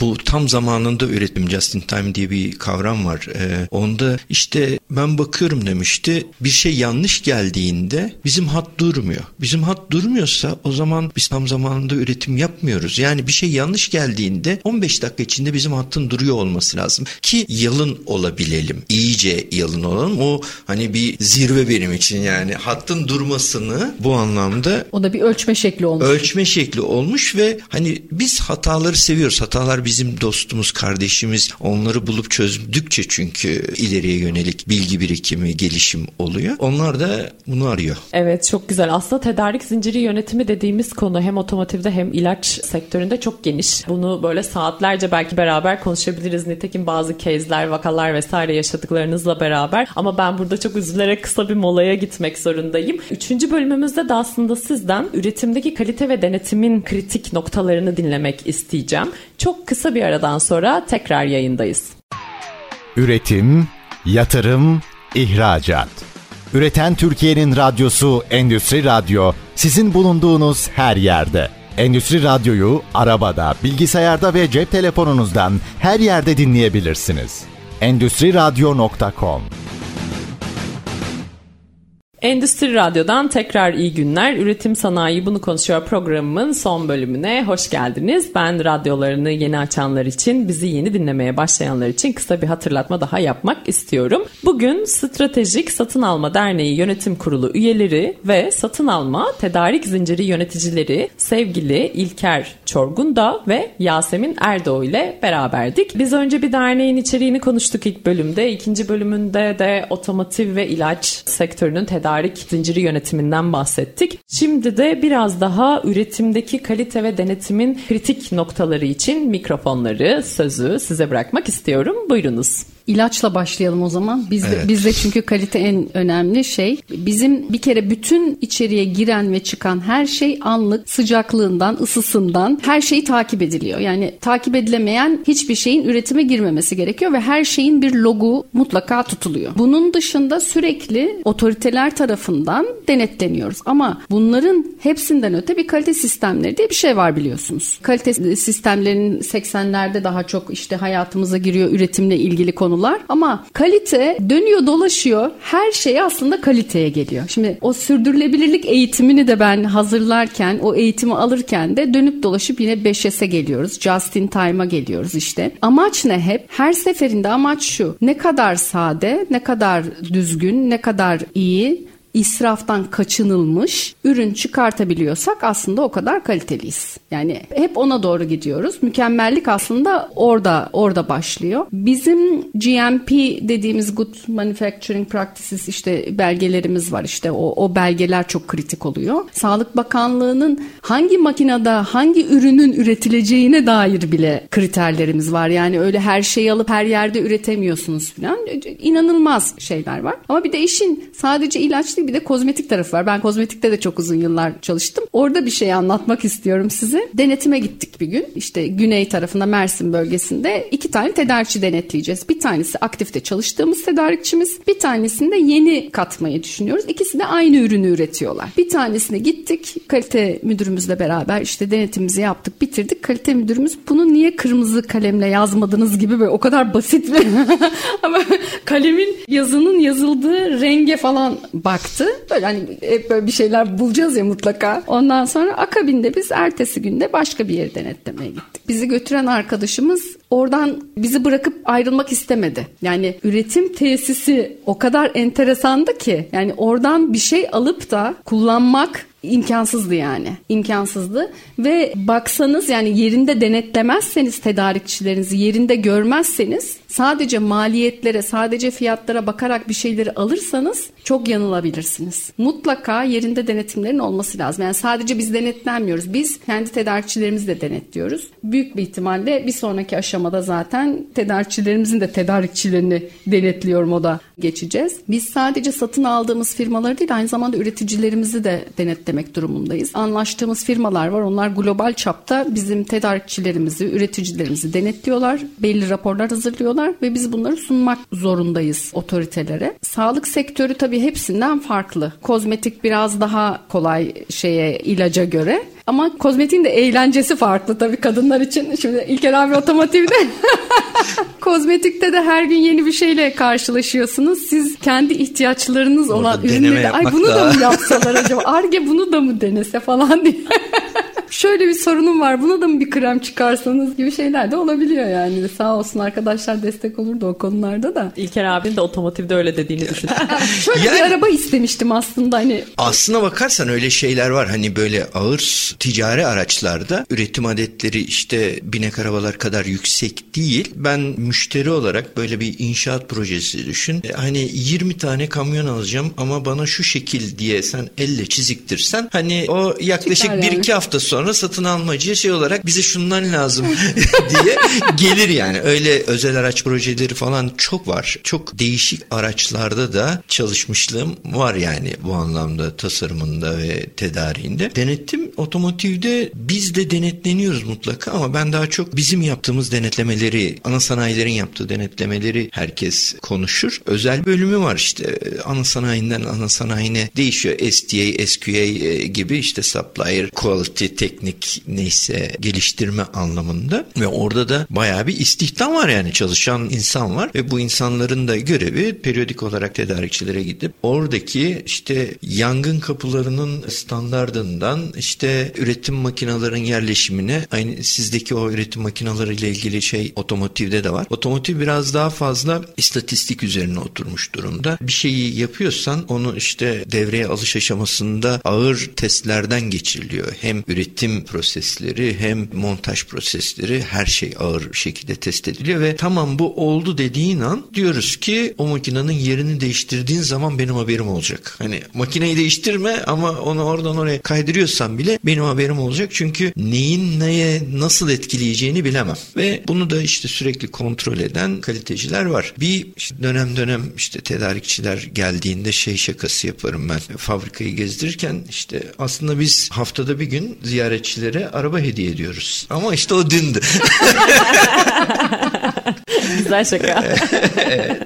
Bu tam zamanında üretim just in time diye bir kavram var. Ee, onda işte ben bakıyorum demişti. Bir şey yanlış geldiğinde bizim hat durmuyor. Bizim hat durmuyorsa o zaman biz tam zamanında üretim yapmıyoruz. Yani bir şey yanlış geldiğinde 15 dakika içinde bizim hattın duruyor olması lazım ki yalın olabilelim. İyice yalın olalım. O hani bir zirve benim için yani hattın durmasını bu anlamda o da bir ölçme şekli olmuş. Ölçme şekli olmuş ve hani biz hataları seviyoruz. Hatalar bizim dostumuz, kardeşimiz. Onları bulup çözdükçe çünkü ileriye yönelik bilgi birikimi, gelişim oluyor. Onlar da bunu arıyor. Evet çok güzel. Aslında tedarik zinciri yönetimi dediğimiz konu hem otomotivde hem ilaç sektöründe çok geniş. Bunu böyle saatlerce belki beraber konuşabiliriz. Nitekim bazı case'ler, vakalar vesaire yaşadıklarınızla beraber. Ama ben burada çok üzülerek kısa bir molaya gitmek zorundayım. Üçüncü bölümümüzde de aslında sizden üretimdeki kalite ve denetimin kritik noktalarını dinlemek isteyeceğim. Çok kısa bir aradan sonra tekrar yayındayız. Üretim, yatırım, ihracat. Üreten Türkiye'nin radyosu Endüstri Radyo sizin bulunduğunuz her yerde. Endüstri Radyo'yu arabada, bilgisayarda ve cep telefonunuzdan her yerde dinleyebilirsiniz. Endüstri Radyo.com Endüstri Radyo'dan tekrar iyi günler. Üretim Sanayi Bunu Konuşuyor programımın son bölümüne hoş geldiniz. Ben radyolarını yeni açanlar için, bizi yeni dinlemeye başlayanlar için kısa bir hatırlatma daha yapmak istiyorum. Bugün Stratejik Satın Alma Derneği Yönetim Kurulu üyeleri ve satın alma tedarik zinciri yöneticileri sevgili İlker Çorgunda ve Yasemin Erdoğu ile beraberdik. Biz önce bir derneğin içeriğini konuştuk ilk bölümde. İkinci bölümünde de otomotiv ve ilaç sektörünün tedarik tedarik zinciri yönetiminden bahsettik. Şimdi de biraz daha üretimdeki kalite ve denetimin kritik noktaları için mikrofonları, sözü size bırakmak istiyorum. Buyurunuz. İlaçla başlayalım o zaman. Bizde, evet. bizde çünkü kalite en önemli şey. Bizim bir kere bütün içeriye giren ve çıkan her şey anlık sıcaklığından, ısısından her şeyi takip ediliyor. Yani takip edilemeyen hiçbir şeyin üretime girmemesi gerekiyor ve her şeyin bir logu mutlaka tutuluyor. Bunun dışında sürekli otoriteler tarafından denetleniyoruz. Ama bunların hepsinden öte bir kalite sistemleri diye bir şey var biliyorsunuz. Kalite sistemlerinin 80'lerde daha çok işte hayatımıza giriyor üretimle ilgili konu konular ama kalite dönüyor dolaşıyor her şey aslında kaliteye geliyor. Şimdi o sürdürülebilirlik eğitimini de ben hazırlarken o eğitimi alırken de dönüp dolaşıp yine 5S'e geliyoruz. Just in time'a geliyoruz işte. Amaç ne hep? Her seferinde amaç şu. Ne kadar sade, ne kadar düzgün, ne kadar iyi israftan kaçınılmış ürün çıkartabiliyorsak aslında o kadar kaliteliyiz. Yani hep ona doğru gidiyoruz. Mükemmellik aslında orada orada başlıyor. Bizim GMP dediğimiz Good Manufacturing Practices işte belgelerimiz var. İşte o, o belgeler çok kritik oluyor. Sağlık Bakanlığı'nın hangi makinede hangi ürünün üretileceğine dair bile kriterlerimiz var. Yani öyle her şeyi alıp her yerde üretemiyorsunuz falan. İnanılmaz şeyler var. Ama bir de işin sadece ilaç değil bir de kozmetik tarafı var. Ben kozmetikte de çok uzun yıllar çalıştım. Orada bir şey anlatmak istiyorum size. Denetime gittik bir gün. İşte güney tarafında Mersin bölgesinde iki tane tedarikçi denetleyeceğiz. Bir tanesi aktifte çalıştığımız tedarikçimiz. Bir tanesinde yeni katmayı düşünüyoruz. İkisi de aynı ürünü üretiyorlar. Bir tanesine gittik kalite müdürümüzle beraber işte denetimimizi yaptık bitirdik. Kalite müdürümüz bunu niye kırmızı kalemle yazmadınız gibi böyle o kadar basit bir (laughs) ama kalemin yazının yazıldığı renge falan baktı. Böyle hani hep böyle bir şeyler bulacağız ya mutlaka. Ondan sonra akabinde biz ertesi günde başka bir yeri denetlemeye gittik. Bizi götüren arkadaşımız oradan bizi bırakıp ayrılmak istemedi. Yani üretim tesisi o kadar enteresandı ki yani oradan bir şey alıp da kullanmak imkansızdı yani. İmkansızdı ve baksanız yani yerinde denetlemezseniz tedarikçilerinizi yerinde görmezseniz sadece maliyetlere, sadece fiyatlara bakarak bir şeyleri alırsanız çok yanılabilirsiniz. Mutlaka yerinde denetimlerin olması lazım. Yani sadece biz denetlenmiyoruz. Biz kendi tedarikçilerimizi de denetliyoruz. Büyük bir ihtimalle bir sonraki aşamada zaten tedarikçilerimizin de tedarikçilerini denetliyorum o da geçeceğiz. Biz sadece satın aldığımız firmaları değil aynı zamanda üreticilerimizi de denetlemek durumundayız. Anlaştığımız firmalar var. Onlar global çapta bizim tedarikçilerimizi, üreticilerimizi denetliyorlar. Belli raporlar hazırlıyorlar ve biz bunları sunmak zorundayız otoritelere. Sağlık sektörü tabii hepsinden farklı. Kozmetik biraz daha kolay şeye ilaca göre. Ama kozmetiğin de eğlencesi farklı tabii kadınlar için. Şimdi İlker abi otomotivde (laughs) kozmetikte de her gün yeni bir şeyle karşılaşıyorsunuz. Siz kendi ihtiyaçlarınız Orada olan ürünleri ay bunu da daha- mı yapsalar acaba? Arge bunu da mı denese falan diye. (laughs) Şöyle bir sorunum var buna da mı bir krem çıkarsanız gibi şeyler de olabiliyor yani. Sağ olsun arkadaşlar destek olurdu o konularda da. İlker abinin de otomotivde öyle dediğini düşün. (laughs) Şöyle Yani- bir araba istemiştim aslında hani Aslına bakarsan öyle şeyler var. Hani böyle ağır ticari araçlarda üretim adetleri işte binek arabalar kadar yüksek değil. Ben müşteri olarak böyle bir inşaat projesi düşün. E, Hani 20 tane kamyon alacağım ama bana şu şekil diye sen elle çiziktirsen hani o yaklaşık Çıkar yani. 1-2 hafta sonra satın almacıya şey olarak bize şundan lazım (laughs) diye gelir yani. Öyle özel araç projeleri falan çok var. Çok değişik araçlarda da çalışmışlığım var yani bu anlamda tasarımında ve tedariğinde. Denetim otomotivde biz de denetleniyoruz mutlaka ama ben daha çok bizim yaptığımız denetlemeleri, ana sanayilerin yaptığı denetlemeleri herkes konuşur. Özel bölümü var işte ana sanayinden ana sanayine değişiyor. STA, SQA e, gibi işte supplier, quality, teknik neyse geliştirme anlamında ve orada da bayağı bir istihdam var yani çalışan insan var ve bu insanların da görevi periyodik olarak tedarikçilere gidip oradaki işte yangın kapılarının standardından işte üretim makinaların yerleşimine aynı sizdeki o üretim makinaları ile ilgili şey otomotivde de var. Otomotiv biraz daha fazla istatistik üzerine oturmuş durumda. Bir şeyi yapıyorsan onu işte devreye alış aşamasında ağır testlerden geçiriliyor. Hem üretim prosesleri hem montaj prosesleri her şey ağır şekilde test ediliyor ve tamam bu oldu dediğin an diyoruz ki o makinenin yerini değiştirdiğin zaman benim haberim olacak. Hani makineyi değiştirme ama onu oradan oraya kaydırıyorsan bile benim haberim olacak. Çünkü neyin neye nasıl etkileyeceğini bilemem. Ve bunu da işte sürekli kontrol eden kaliteciler var. Bir işte dönem dönem işte tedarikçiler geldiğinde şey şakası yaparım ben. Fabrikayı gezdirirken işte aslında biz haftada bir gün ziyaretçilere araba hediye ediyoruz. Ama işte o dündü. (laughs) (laughs) Güzel şaka.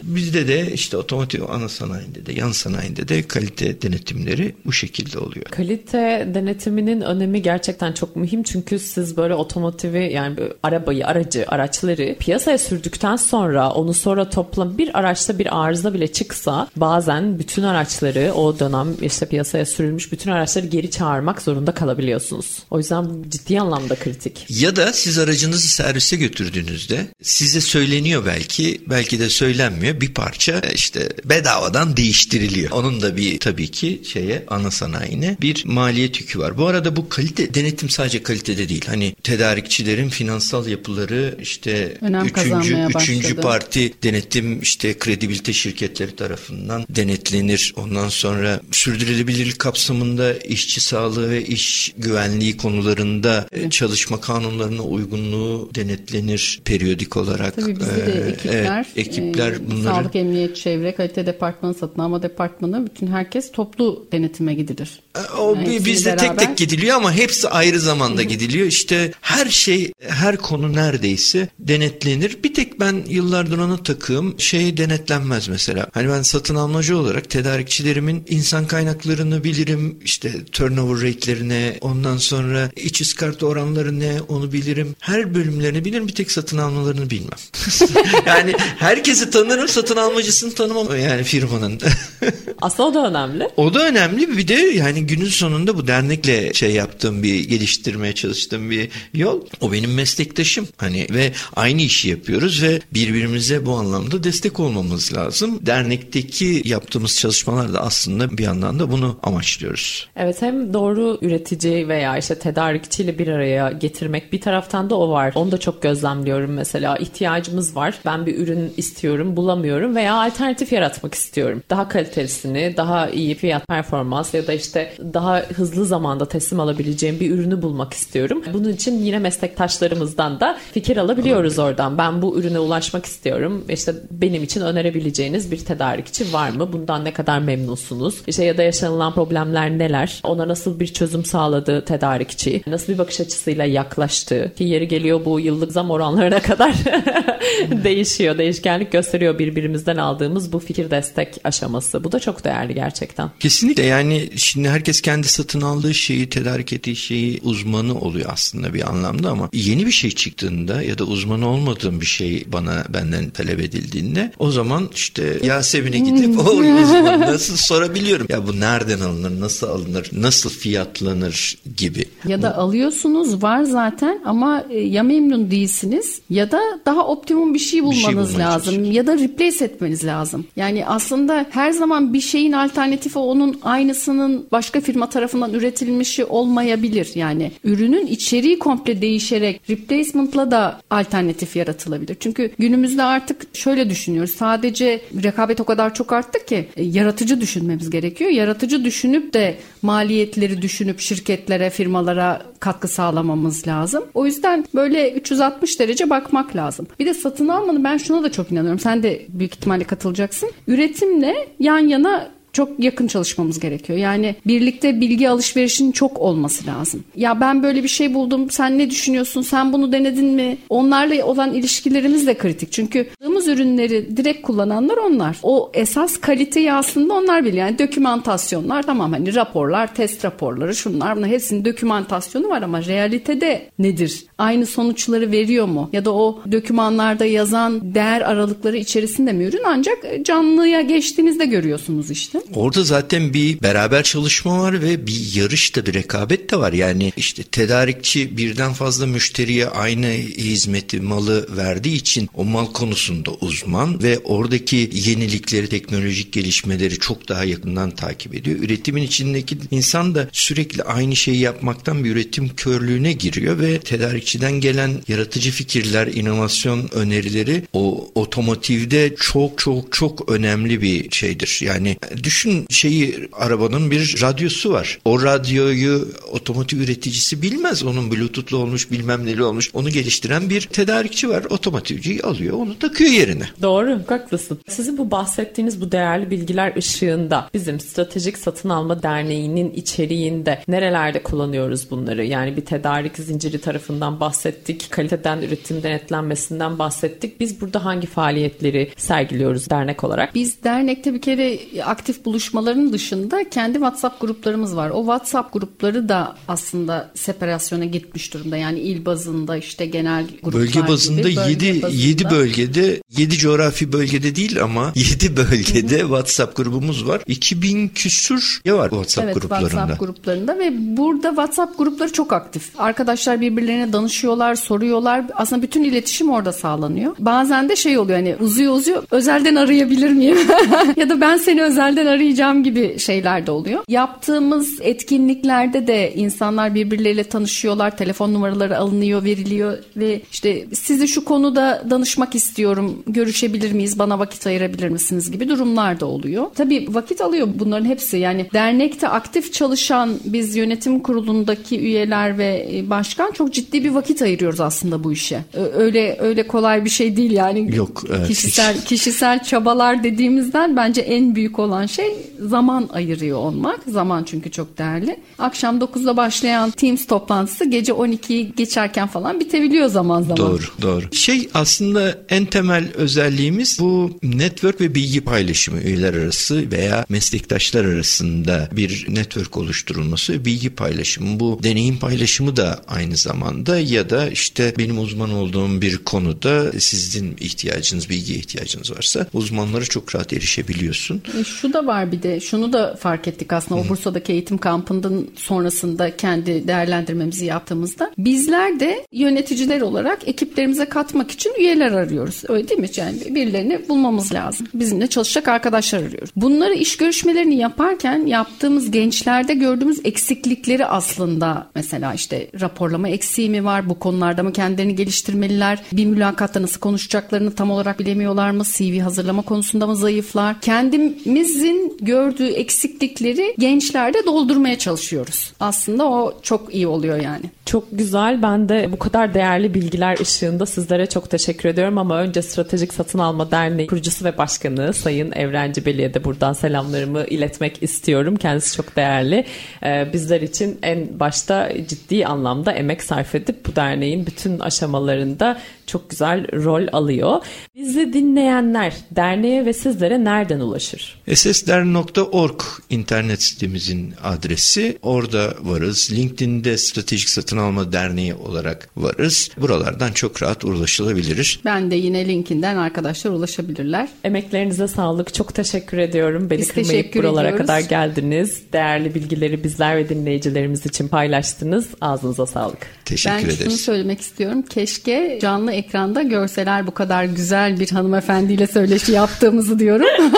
Bizde de işte otomotiv ana sanayinde de yan sanayinde de kalite denetimleri bu şekilde oluyor. Kalite denetiminin önemi gerçekten çok mühim çünkü siz böyle otomotivi yani arabayı, aracı, araçları piyasaya sürdükten sonra onu sonra toplam bir araçta bir arıza bile çıksa bazen bütün araçları o dönem işte piyasaya sürülmüş bütün araçları geri çağırmak zorunda kalabiliyorsunuz. O yüzden bu ciddi anlamda kritik. Ya da siz aracınızı servise götürdüğünüzde size söyleniyor belki, belki de söylenmiyor bir parça işte bedavadan değiştiriliyor. Onun da bir tabii ki şeye ana sanayine bir maliyet yükü var. Bu arada bu kalite denetim sadece kalitede değil. Hani tedarikçilerin finansal yapıları işte Önem üçüncü, üçüncü parti denetim işte kredibilite şirketleri tarafından denetlenir. Ondan sonra sürdürülebilirlik kapsamında işçi sağlığı ve iş güvenliği konularında e, çalışma kanunlarına uygunluğu denetlenir periyodik olarak. Tabii bizde Ee, de ekipler, evet, ekipler e, bunları... sağlık, emniyet, çevre, kalite departmanı, satın alma departmanı bütün herkes toplu denetime gidilir. E, o yani bizde beraber... tek tek gidiliyor ama hepsi ayrı zamanda Hı-hı. gidiliyor. İşte her şey, her konu neredeyse denetlenir. Bir tek ben yıllardır ona takığım şey denetlenmez mesela. Hani ben satın almacı olarak tedarikçilerimin insan kaynaklarını bilirim. İşte turnover rate'lerine, ondan sonra iç iskarta oranları ne onu bilirim. Her bölümlerini bilirim. Bir tek satın almalarını bilmem. (laughs) yani herkesi tanırım satın almacısını tanımam yani firmanın. (laughs) Aslında o da önemli. O da önemli. Bir de yani günün sonunda bu dernekle şey yaptığım bir geliştirmeye çalıştığım bir yol. O benim meslektaşım. Hani ve aynı işi yapıyoruz ve birbirimize bu anlamda destek olmamız lazım. Dernekteki yaptığımız çalışmalar da aslında bir yandan da bunu amaçlıyoruz. Evet hem doğru üretici veya işte tedarikçiyle bir araya getirmek bir taraftan da o var. Onu da çok gözlemliyorum mesela. İhtiyacımız var. Ben bir ürün istiyorum, bulamıyorum veya alternatif yaratmak istiyorum. Daha kalitelisini, daha iyi fiyat performans ya da işte daha hızlı zamanda teslim alabileceğim bir ürünü bulmak istiyorum. Bunun için yine meslektaşlarımızdan da fikir alabiliyoruz oradan. Ben bu ürüne ulaşmak istiyorum. İşte benim için önerebileceğiniz bir tedarikçi var mı? Bundan ne kadar memnunsunuz? İşte ya da yaşanılan problemler neler? Ona nasıl bir çözüm sağladı tedarikçi? Nasıl bir bakış açısıyla yaklaştı? Ki yeri geliyor bu yıllık zam oranlarına kadar (laughs) (laughs) değişiyor. Değişkenlik gösteriyor birbirimizden aldığımız bu fikir destek aşaması. Bu da çok değerli gerçekten. Kesinlikle yani şimdi herkes kendi satın aldığı şeyi, tedarik ettiği şeyi uzmanı oluyor aslında bir anlamda ama yeni bir şey çıktığında ya da uzmanı olmadığım bir şey bana benden talep edildiğinde o zaman işte Yasemin'e gidip (laughs) o uzmanı nasıl sorabiliyorum. Ya bu nereden alınır, nasıl alınır, nasıl fiyatlanır gibi. Ya da alıyorsunuz var zaten ama e, ya memnun değilsiniz ya da daha optimum bir şey bulmanız bir şey lazım çalışır. ya da replace etmeniz lazım. Yani aslında her zaman bir şeyin alternatifi onun aynısının başka firma tarafından üretilmişi olmayabilir. Yani ürünün içeriği komple değişerek replacement'la da alternatif yaratılabilir. Çünkü günümüzde artık şöyle düşünüyoruz. Sadece rekabet o kadar çok arttı ki e, yaratıcı düşünmemiz gerekiyor. Yaratıcı düşünüp de maliyetleri düşünüp şirketlere, firmalara katkı sağlamamız lazım. O yüzden böyle 360 derece bakmak lazım. Bir de satın almanın ben şuna da çok inanıyorum. Sen de büyük ihtimalle katılacaksın. Üretimle yan yana çok yakın çalışmamız gerekiyor. Yani birlikte bilgi alışverişinin çok olması lazım. Ya ben böyle bir şey buldum. Sen ne düşünüyorsun? Sen bunu denedin mi? Onlarla olan ilişkilerimiz de kritik. Çünkü aldığımız ürünleri direkt kullananlar onlar. O esas kaliteyi aslında onlar biliyor. Yani dokümantasyonlar tamam hani raporlar, test raporları şunlar bunlar hepsinin dokümantasyonu var ama realitede nedir? Aynı sonuçları veriyor mu? Ya da o dokümanlarda yazan değer aralıkları içerisinde mi ürün? Ancak canlıya geçtiğinizde görüyorsunuz işte. Orada zaten bir beraber çalışma var ve bir yarış da bir rekabet de var. Yani işte tedarikçi birden fazla müşteriye aynı hizmeti, malı verdiği için o mal konusunda uzman ve oradaki yenilikleri, teknolojik gelişmeleri çok daha yakından takip ediyor. Üretimin içindeki insan da sürekli aynı şeyi yapmaktan bir üretim körlüğüne giriyor ve tedarikçiden gelen yaratıcı fikirler, inovasyon önerileri o otomotivde çok çok çok önemli bir şeydir. Yani düşün şeyi arabanın bir radyosu var. O radyoyu otomotiv üreticisi bilmez. Onun bluetoothlu olmuş bilmem neli olmuş. Onu geliştiren bir tedarikçi var. Otomotivciyi alıyor onu takıyor yerine. Doğru haklısın. Sizin bu bahsettiğiniz bu değerli bilgiler ışığında bizim Stratejik Satın Alma Derneği'nin içeriğinde nerelerde kullanıyoruz bunları? Yani bir tedarik zinciri tarafından bahsettik. Kaliteden üretim denetlenmesinden bahsettik. Biz burada hangi faaliyetleri sergiliyoruz dernek olarak? Biz dernekte bir kere aktif buluşmaların dışında kendi WhatsApp gruplarımız var. O WhatsApp grupları da aslında separasyona gitmiş durumda. Yani il bazında işte genel gruplar Bölge bazında gibi. 7 bazında. 7 bölgede 7 coğrafi bölgede değil ama (laughs) 7 bölgede WhatsApp grubumuz var. 2000 küsür ya var WhatsApp evet, gruplarında. WhatsApp gruplarında ve burada WhatsApp grupları çok aktif. Arkadaşlar birbirlerine danışıyorlar, soruyorlar. Aslında bütün iletişim orada sağlanıyor. Bazen de şey oluyor hani uzuyor uzuyor. Özelden arayabilir miyim? (laughs) ya da ben seni özelden arayacağım gibi şeyler de oluyor. Yaptığımız etkinliklerde de insanlar birbirleriyle tanışıyorlar. Telefon numaraları alınıyor, veriliyor ve işte sizi şu konuda danışmak istiyorum. Görüşebilir miyiz? Bana vakit ayırabilir misiniz gibi durumlar da oluyor. Tabii vakit alıyor bunların hepsi. Yani dernekte aktif çalışan biz yönetim kurulundaki üyeler ve e, başkan çok ciddi bir vakit ayırıyoruz aslında bu işe. Öyle öyle kolay bir şey değil yani. Yok. Evet, kişisel hiç. kişisel çabalar dediğimizden bence en büyük olan şey zaman ayırıyor olmak. Zaman çünkü çok değerli. Akşam 9'da başlayan Teams toplantısı gece 12'yi geçerken falan bitebiliyor zaman zaman. Doğru, doğru. Şey aslında en temel özelliğimiz bu network ve bilgi paylaşımı üyeler arası veya meslektaşlar arasında bir network oluşturulması, bilgi paylaşımı. Bu deneyim paylaşımı da aynı zamanda ya da işte benim uzman olduğum bir konuda sizin ihtiyacınız, bilgi ihtiyacınız varsa uzmanlara çok rahat erişebiliyorsun. E şu da var bir de şunu da fark ettik aslında o Bursa'daki eğitim kampının sonrasında kendi değerlendirmemizi yaptığımızda bizler de yöneticiler olarak ekiplerimize katmak için üyeler arıyoruz. Öyle değil mi? Yani birilerini bulmamız lazım. Bizimle çalışacak arkadaşlar arıyoruz. Bunları iş görüşmelerini yaparken yaptığımız gençlerde gördüğümüz eksiklikleri aslında mesela işte raporlama eksiği mi var? Bu konularda mı kendilerini geliştirmeliler? Bir mülakatta nasıl konuşacaklarını tam olarak bilemiyorlar mı? CV hazırlama konusunda mı zayıflar? Kendimizin gördüğü eksiklikleri gençlerde doldurmaya çalışıyoruz. Aslında o çok iyi oluyor yani. Çok güzel. Ben de bu kadar değerli bilgiler ışığında sizlere çok teşekkür ediyorum ama önce Stratejik Satın Alma Derneği kurucusu ve başkanı Sayın Evrenci Beli'ye de buradan selamlarımı iletmek istiyorum. Kendisi çok değerli. Ee, bizler için en başta ciddi anlamda emek sarf edip bu derneğin bütün aşamalarında çok güzel rol alıyor. Bizi dinleyenler derneğe ve sizlere nereden ulaşır? ssder.org internet sitemizin adresi. Orada varız. LinkedIn'de Stratejik Satın Alma Derneği olarak varız. Buralardan çok rahat ulaşılabilir. Ben de yine linkinden arkadaşlar ulaşabilirler. Emeklerinize sağlık. Çok teşekkür ediyorum. Beni Biz kırmayıp buralara ediyoruz. kadar geldiniz. Değerli bilgileri bizler ve dinleyicilerimiz için paylaştınız. Ağzınıza sağlık. Teşekkür ben ederiz. Ben şunu söylemek istiyorum. Keşke canlı ekranda görseler bu kadar güzel bir hanımefendiyle söyleşi yaptığımızı diyorum. (laughs)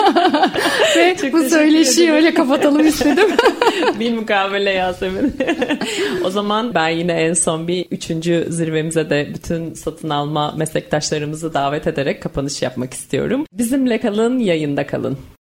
Ve Çok bu söyleşiyi öyle kapatalım istedim. (laughs) bir mukabele Yasemin. (laughs) o zaman ben yine en son bir üçüncü zirvemize de bütün satın alma meslektaşlarımızı davet ederek kapanış yapmak istiyorum. Bizimle kalın, yayında kalın.